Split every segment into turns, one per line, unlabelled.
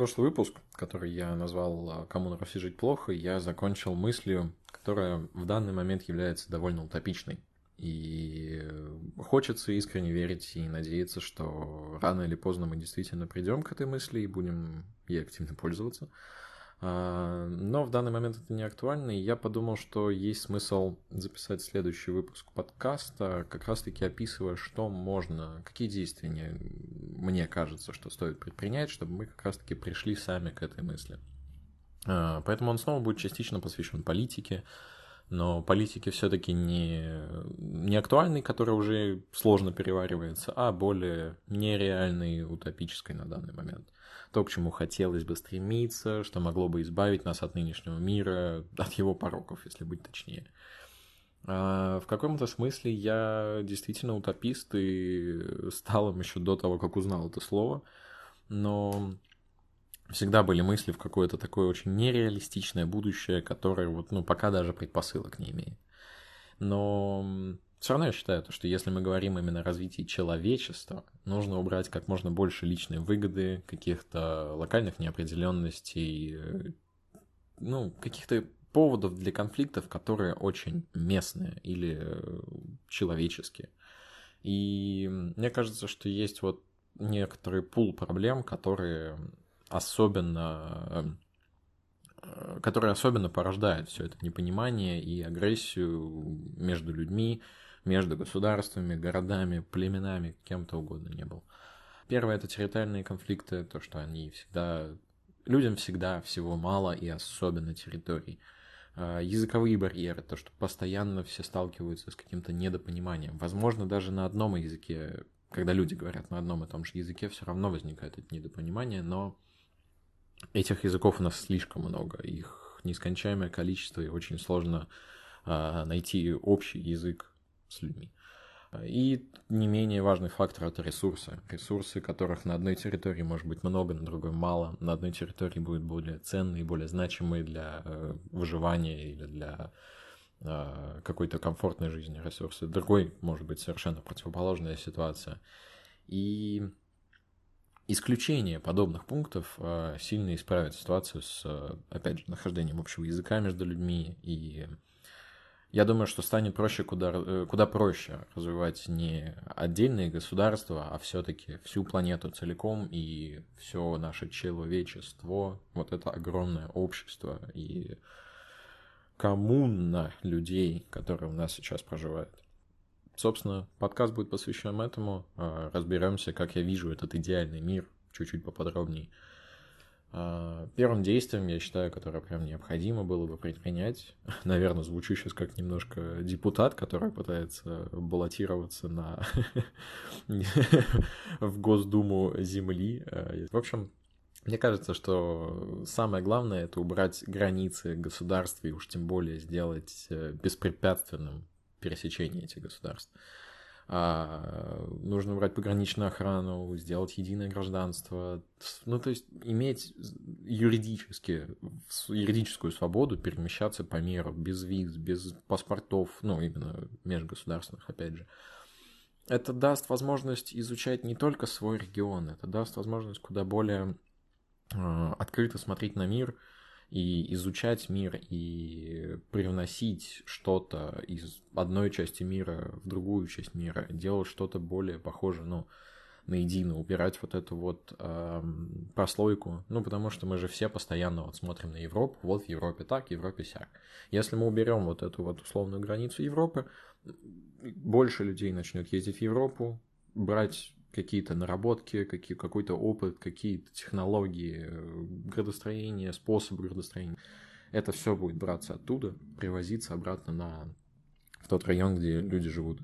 Прошлый выпуск, который я назвал «Кому на Руси жить плохо», я закончил мыслью, которая в данный момент является довольно утопичной. И хочется искренне верить и надеяться, что рано или поздно мы действительно придем к этой мысли и будем ей активно пользоваться. А, но в данный момент это не актуально, и я подумал, что есть смысл записать следующий выпуск подкаста, как раз-таки описывая, что можно, какие действия мне кажется, что стоит предпринять, чтобы мы как раз-таки пришли сами к этой мысли. А, поэтому он снова будет частично посвящен политике, но политики все-таки не, не актуальный, который уже сложно переваривается, а более нереальный, утопической на данный момент то, к чему хотелось бы стремиться, что могло бы избавить нас от нынешнего мира, от его пороков, если быть точнее. А в каком-то смысле я действительно утопист и стал им еще до того, как узнал это слово, но всегда были мысли в какое-то такое очень нереалистичное будущее, которое вот, ну, пока даже предпосылок не имеет. Но все равно я считаю, что если мы говорим именно о развитии человечества, нужно убрать как можно больше личной выгоды, каких-то локальных неопределенностей, э, ну, каких-то поводов для конфликтов, которые очень местные или э, человеческие. И мне кажется, что есть вот некоторый пул проблем, которые особенно э, которые особенно порождают все это непонимание и агрессию между людьми, между государствами, городами, племенами, кем то угодно не был. Первое — это территориальные конфликты, то, что они всегда... Людям всегда всего мало, и особенно территорий. А, языковые барьеры, то, что постоянно все сталкиваются с каким-то недопониманием. Возможно, даже на одном языке, когда люди говорят на одном и том же языке, все равно возникает это недопонимание, но этих языков у нас слишком много, их нескончаемое количество, и очень сложно а, найти общий язык с людьми. И не менее важный фактор — это ресурсы. Ресурсы, которых на одной территории может быть много, на другой мало. На одной территории будут более ценные, более значимые для э, выживания или для э, какой-то комфортной жизни ресурсы. Другой может быть совершенно противоположная ситуация. И исключение подобных пунктов э, сильно исправит ситуацию с, опять же, нахождением общего языка между людьми и я думаю, что станет проще куда, э, куда проще развивать не отдельные государства, а все-таки всю планету целиком и все наше человечество, вот это огромное общество и коммуна людей, которые у нас сейчас проживают. Собственно, подкаст будет посвящен этому. А, Разберемся, как я вижу этот идеальный мир чуть-чуть поподробнее. А, первым действием, я считаю, которое прям необходимо было бы предпринять, наверное, звучу сейчас как немножко депутат, который пытается баллотироваться на в Госдуму Земли. А, в общем, мне кажется, что самое главное это убрать границы государств и уж тем более сделать э, беспрепятственным пересечение этих государств а, нужно брать пограничную охрану, сделать единое гражданство. Ну, то есть иметь юридически, юридическую свободу перемещаться по миру без виз, без паспортов, ну, именно межгосударственных, опять же. Это даст возможность изучать не только свой регион, это даст возможность куда более э, открыто смотреть на мир – и изучать мир и привносить что-то из одной части мира в другую часть мира, делать что-то более похожее, ну, на едино, убирать вот эту вот э, прослойку, ну, потому что мы же все постоянно вот смотрим на Европу, вот в Европе так, в Европе сяк. Если мы уберем вот эту вот условную границу Европы, больше людей начнет ездить в Европу, брать какие-то наработки, какие, какой-то опыт, какие-то технологии, э, градостроение, способы градостроения. Это все будет браться оттуда, привозиться обратно на в тот район, где люди живут.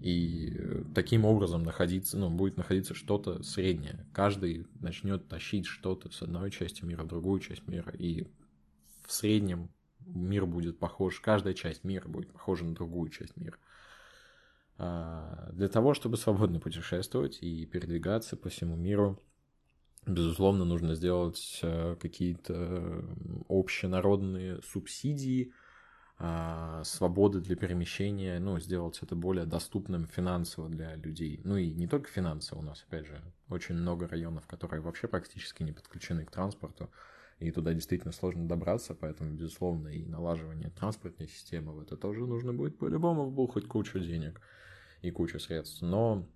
И э, таким образом находиться, ну, будет находиться что-то среднее. Каждый начнет тащить что-то с одной части мира в другую часть мира. И в среднем мир будет похож, каждая часть мира будет похожа на другую часть мира. А, для того, чтобы свободно путешествовать и передвигаться по всему миру, безусловно, нужно сделать э, какие-то общенародные субсидии, а, свободы для перемещения, ну, сделать это более доступным финансово для людей. Ну и не только финансово, у нас, опять же, очень много районов, которые вообще практически не подключены к транспорту, и туда действительно сложно добраться, поэтому, безусловно, и налаживание транспортной системы в это тоже нужно будет по-любому вбухать кучу денег и кучу средств. Но,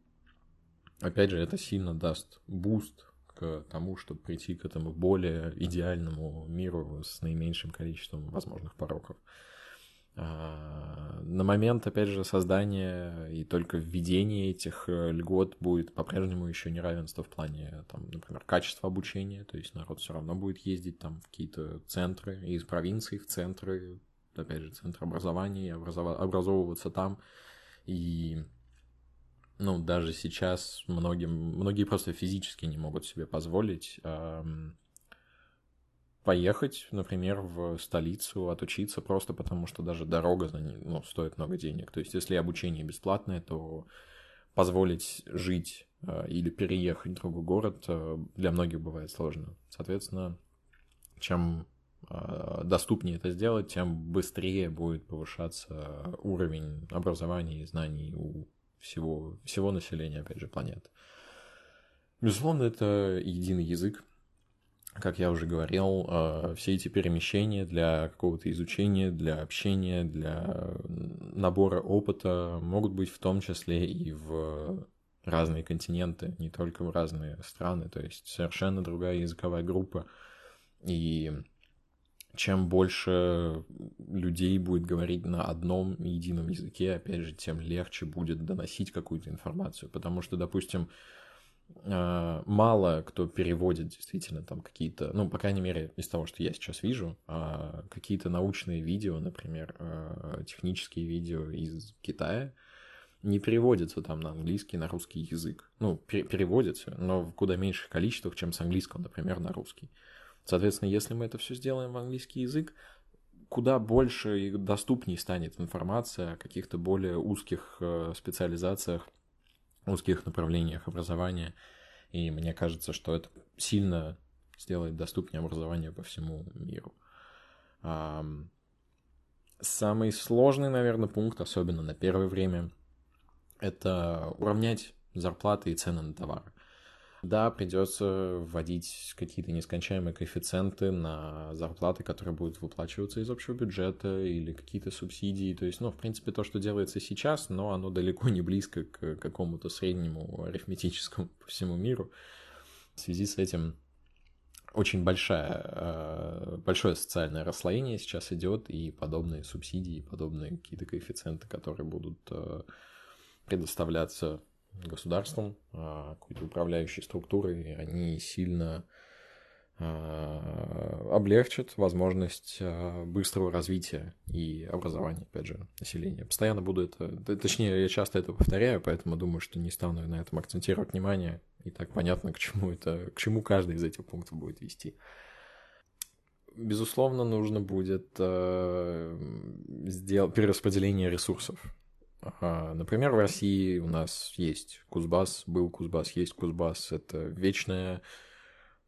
опять же, это сильно даст boost к тому, чтобы прийти к этому более идеальному миру с наименьшим количеством возможных пороков. А, на момент, опять же, создания и только введения этих э, льгот будет по-прежнему еще неравенство в плане, там, например, качества обучения, то есть народ все равно будет ездить там в какие-то центры из провинции в центры, опять же, центр образования, образов... образовываться там, и ну, даже сейчас многим, многие просто физически не могут себе позволить эм, поехать, например, в столицу, отучиться просто потому, что даже дорога за ну, стоит много денег. То есть, если обучение бесплатное, то позволить жить э, или переехать в другой город э, для многих бывает сложно. Соответственно, чем э, доступнее это сделать, тем быстрее будет повышаться уровень образования и знаний у всего, всего населения, опять же, планеты. Безусловно, это единый язык, как я уже говорил, э, все эти перемещения для какого-то изучения, для общения, для набора опыта могут быть в том числе и в разные континенты, не только в разные страны, то есть совершенно другая языковая группа. И чем больше людей будет говорить на одном едином языке, опять же, тем легче будет доносить какую-то информацию. Потому что, допустим, а, мало кто переводит действительно там какие-то, ну, по крайней мере, из того, что я сейчас вижу, а, какие-то научные видео, например, а, технические видео из Китая, не переводятся там на английский, на русский язык. Ну, переводятся, но в куда меньших количествах, чем с английского, например, на русский. Соответственно, если мы это все сделаем в английский язык, куда больше и доступнее станет информация о каких-то более узких э, специализациях узких направлениях образования. И мне кажется, что это сильно сделает доступнее образование по всему миру. Самый сложный, наверное, пункт, особенно на первое время, это уравнять зарплаты и цены на товары. Да, придется вводить какие-то нескончаемые коэффициенты на зарплаты, которые будут выплачиваться из общего бюджета или какие-то субсидии. То есть, ну, в принципе, то, что делается сейчас, но оно далеко не близко к какому-то среднему арифметическому по всему миру. В связи с этим очень большая, э, большое социальное расслоение сейчас идет, и подобные субсидии, подобные какие-то коэффициенты, которые будут э, предоставляться государством, а, какой-то управляющей структурой, они сильно а, облегчат возможность а, быстрого развития и образования, опять же, населения. Постоянно буду это, точнее, я часто это повторяю, поэтому думаю, что не стану на этом акцентировать внимание, и так понятно, к чему это, к чему каждый из этих пунктов будет вести. Безусловно, нужно будет э, сделать перераспределение ресурсов Например, в России у нас есть Кузбасс, был Кузбасс, есть Кузбасс. Это вечная...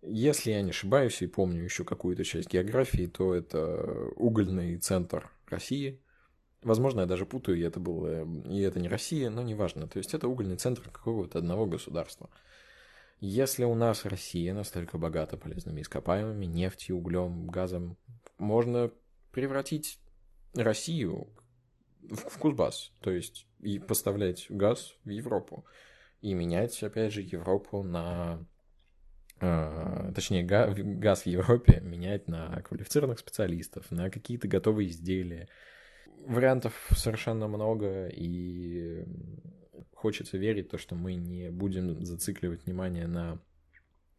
Если я не ошибаюсь и помню еще какую-то часть географии, то это угольный центр России. Возможно, я даже путаю, и это было... И это не Россия, но неважно. То есть это угольный центр какого-то одного государства. Если у нас Россия настолько богата полезными ископаемыми, нефтью, углем, газом, можно превратить Россию в Кузбасс, то есть и поставлять газ в Европу и менять, опять же, Европу на э, точнее, газ в Европе менять на квалифицированных специалистов, на какие-то готовые изделия. Вариантов совершенно много, и хочется верить то, что мы не будем зацикливать внимание на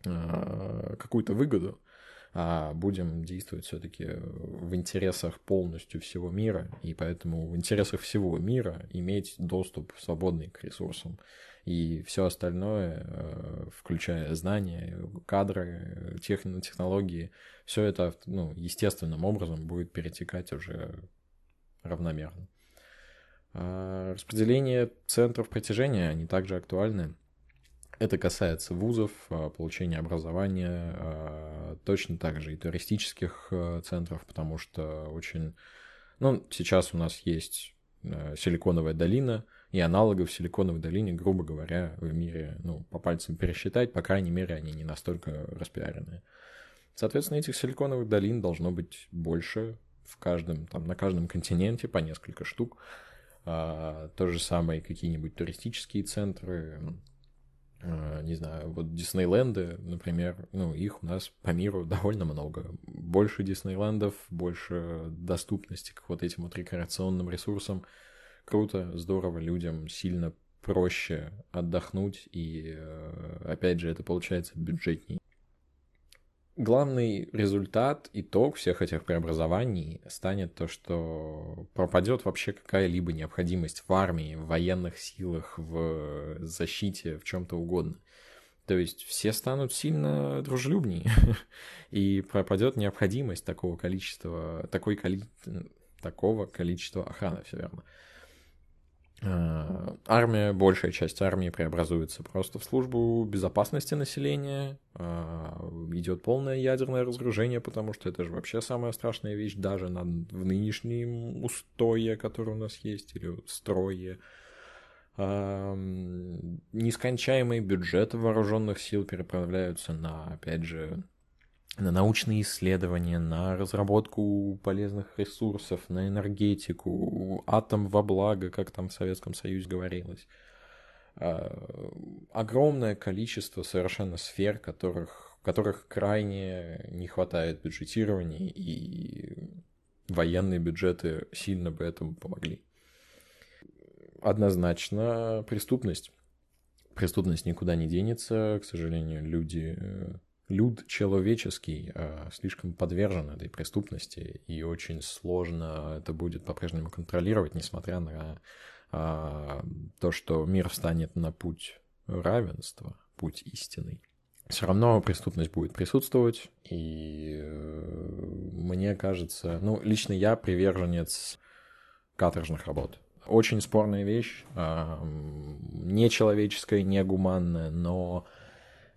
э, какую-то выгоду, а будем действовать все-таки в интересах полностью всего мира, и поэтому в интересах всего мира иметь доступ свободный к ресурсам. И все остальное, э, включая знания, кадры, техно технологии, все это ну, естественным образом будет перетекать уже равномерно. А распределение центров притяжения, они также актуальны. Это касается вузов, а, получения образования, а, точно так же и туристических а, центров, потому что очень Ну, сейчас у нас есть э, Силиконовая долина, и аналогов Силиконовой долине, грубо говоря, в мире, ну, по пальцам пересчитать, по крайней мере, они не настолько распиаренные. Соответственно, этих силиконовых долин должно быть больше в каждом, там, на каждом континенте по несколько штук. То же самое какие-нибудь туристические центры, не знаю, вот Диснейленды, например, ну, их у нас по миру довольно много. Больше Диснейлендов, больше доступности к вот этим вот рекреационным ресурсам. Круто, здорово, людям сильно проще отдохнуть, и, э, опять же, это получается бюджетней главный результат, итог всех этих преобразований станет то, что пропадет вообще какая-либо необходимость в армии, в военных силах, в защите, в чем-то угодно. То есть все станут сильно дружелюбнее, и пропадет необходимость такого количества, такой коли... такого количества охраны, все верно. Э, армия, большая часть армии преобразуется просто в службу безопасности населения, э, идет полное ядерное разоружение, потому что это же вообще самая страшная вещь даже на, в нынешнем устое, которое у нас есть, или строе. Эм, нескончаемый бюджет вооруженных сил переправляются на, опять же, на научные исследования, на разработку полезных ресурсов, на энергетику, атом во благо, как там в Советском Союзе говорилось. А, огромное количество совершенно сфер, которых, которых крайне не хватает бюджетирования, и военные бюджеты сильно бы этому помогли. Однозначно преступность. Преступность никуда не денется, к сожалению, люди э, люд человеческий э, слишком подвержен этой преступности, и очень сложно это будет по-прежнему контролировать, несмотря на э, то, что мир встанет на путь равенства, путь истинный. Все равно преступность будет присутствовать, и э, мне кажется, ну, лично я приверженец каторжных работ. Очень спорная вещь, нечеловеческая, негуманная, но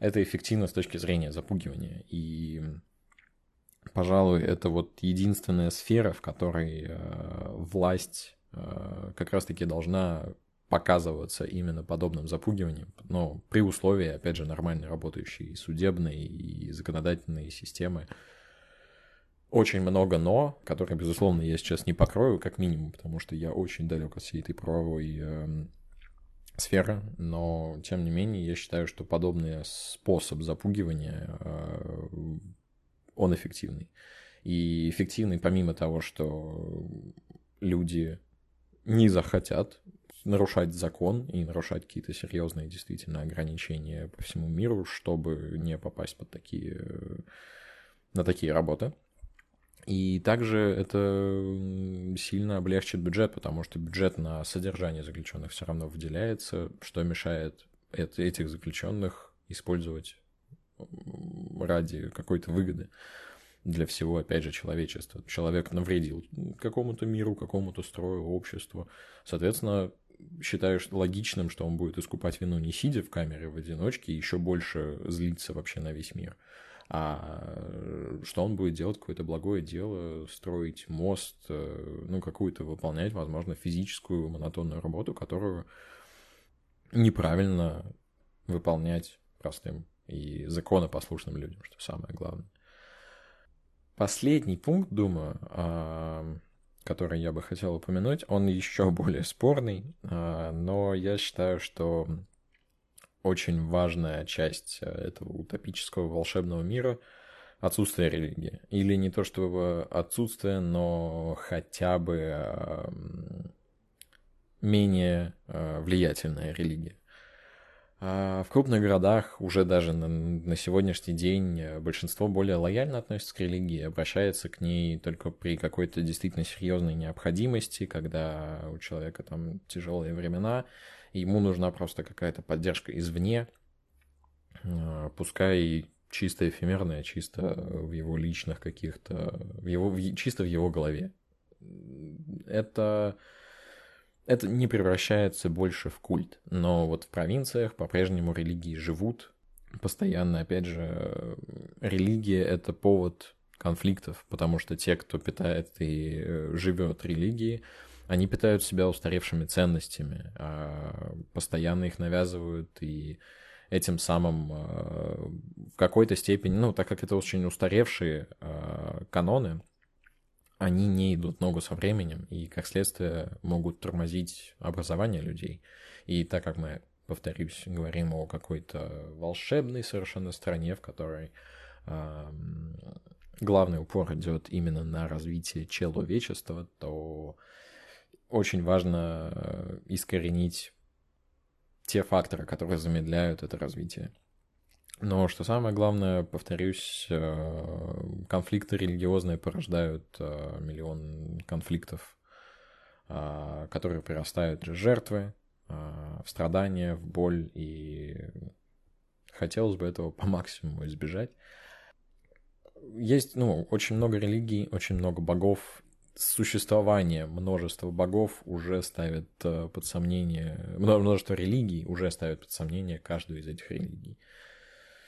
это эффективно с точки зрения запугивания. И, пожалуй, это вот единственная сфера, в которой э, власть э, как раз-таки должна показываться именно подобным запугиванием, но при условии, опять же, нормально работающей судебной и законодательной системы. Очень много «но», которые, безусловно, я сейчас не покрою, как минимум, потому что я очень далек от всей этой правовой эм, сфера, но тем не менее я считаю, что подобный способ запугивания, э, он эффективный. И эффективный помимо того, что люди не захотят нарушать закон и нарушать какие-то серьезные действительно ограничения по всему миру, чтобы не попасть под такие, на такие работы. И также это сильно облегчит бюджет, потому что бюджет на содержание заключенных все равно выделяется, что мешает этих заключенных использовать ради какой-то выгоды для всего, опять же, человечества. Человек навредил какому-то миру, какому-то строю, обществу. Соответственно, считаешь логичным, что он будет искупать вину не сидя в камере в одиночке, и еще больше злиться вообще на весь мир а что он будет делать какое-то благое дело, строить мост, э, ну, какую-то выполнять, возможно, физическую монотонную работу, которую неправильно выполнять простым и законопослушным людям, что самое главное. Последний пункт, думаю, а, который я бы хотел упомянуть, он еще более спорный, а, но я считаю, что очень важная часть э, этого утопического волшебного мира — отсутствие религии. Или не то чтобы отсутствие, но хотя бы эм, менее э, влиятельная религия. А в крупных городах уже даже на, на сегодняшний день э, большинство более лояльно относится к религии, обращается к ней только при какой-то действительно серьезной необходимости, когда у человека там тяжелые времена, ему нужна просто какая-то поддержка извне, а, пускай чисто эфемерная, чисто в его личных каких-то, в его, в, чисто в его голове. Это, это не превращается больше в культ, но вот в провинциях по-прежнему религии живут постоянно, опять же, религия — это повод конфликтов, потому что те, кто питает и э, живет религией, они питают себя устаревшими ценностями, а постоянно их навязывают и этим самым э, в какой-то степени, ну, так как это очень устаревшие э, каноны, они не идут ногу со временем и, как следствие, могут тормозить образование людей. И так как мы, повторюсь, говорим о какой-то волшебной совершенно стране, в которой главный упор идет именно на развитие человечества, то очень важно э, искоренить те факторы, которые замедляют это развитие. Но что самое главное, повторюсь, э, конфликты религиозные порождают э, миллион конфликтов, которые прирастают в жертвы, в страдания, в боль, и хотелось бы этого по максимуму избежать. Есть, ну, очень много религий, очень много богов, существование множества богов уже ставит под сомнение, множество религий уже ставит под сомнение каждую из этих религий.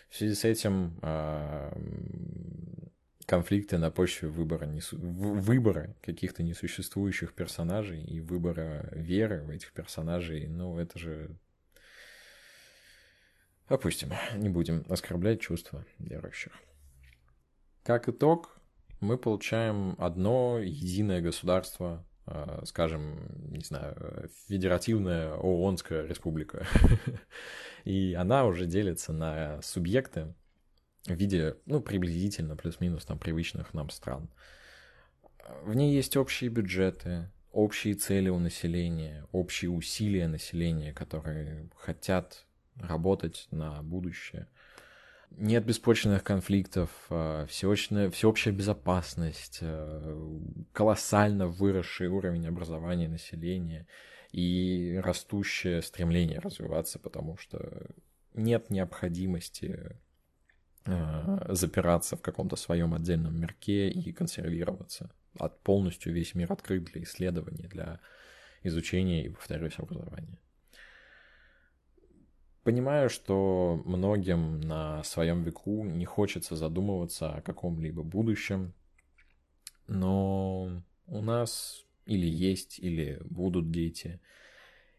В связи с этим э, конфликты на почве выбора, выбора каких-то несуществующих персонажей и выбора веры в этих персонажей, ну, это же... Опустим, не будем оскорблять чувства верующих. Как итог, мы получаем одно единое государство, Э, скажем, не знаю, Федеративная ООНская республика. И она уже делится на субъекты в виде, ну, приблизительно, плюс-минус там привычных нам стран. В ней есть общие бюджеты, общие цели у населения, общие усилия населения, которые хотят работать на будущее – нет беспочвенных конфликтов, а, всеобщая, безопасность, а, колоссально выросший уровень образования населения и растущее стремление развиваться, потому что нет необходимости а, запираться в каком-то своем отдельном мирке и консервироваться. От полностью весь мир открыт для исследований, для изучения и, повторюсь, образования. Понимаю, что многим на своем веку не хочется задумываться о каком-либо будущем, но у нас или есть, или будут дети,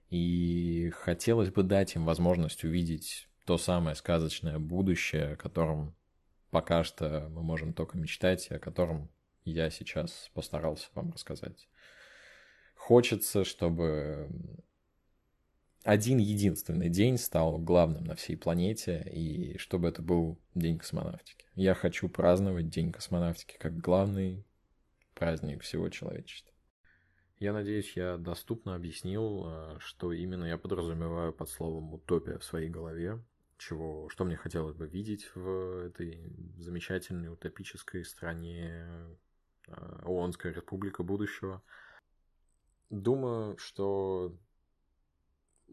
и хотелось бы дать им возможность увидеть то самое сказочное будущее, о котором пока что мы можем только мечтать, и о котором я сейчас постарался вам рассказать. Хочется, чтобы один единственный день стал главным на всей планете, и чтобы это был День космонавтики. Я хочу праздновать День космонавтики как главный праздник всего человечества. Я надеюсь, я доступно объяснил, э, что именно я подразумеваю под словом «утопия» в своей голове, чего, что мне хотелось бы видеть в этой замечательной утопической стране э, ООНская республика будущего. Думаю, что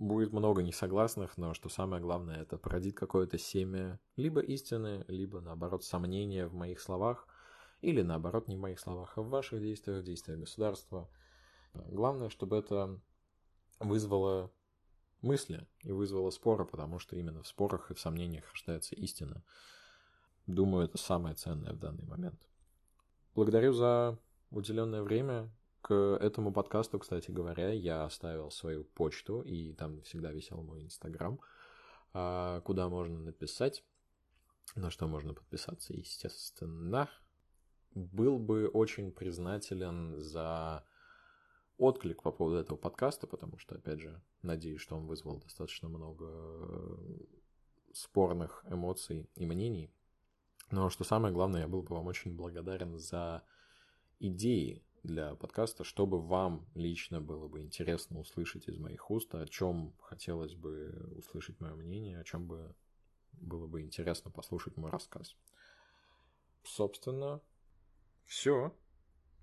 будет много несогласных, но что самое главное, это породит какое-то семя либо истины, либо наоборот сомнения в моих словах, или наоборот не в моих словах, а в ваших действиях, в действиях государства. Главное, чтобы это вызвало мысли и вызвало споры, потому что именно в спорах и в сомнениях рождается истина. Думаю, это самое ценное в данный момент. Благодарю за уделенное время. К этому подкасту, кстати говоря, я оставил свою почту, и там всегда висел мой инстаграм, а, куда можно написать, на что можно подписаться, естественно. Был бы очень признателен за отклик по поводу этого подкаста, потому что, опять же, надеюсь, что он вызвал достаточно много спорных эмоций и мнений. Но что самое главное, я был бы вам очень благодарен за идеи, для подкаста, чтобы вам лично было бы интересно услышать из моих уст, о чем хотелось бы услышать мое мнение, о чем бы было бы интересно послушать мой рассказ. Собственно, все.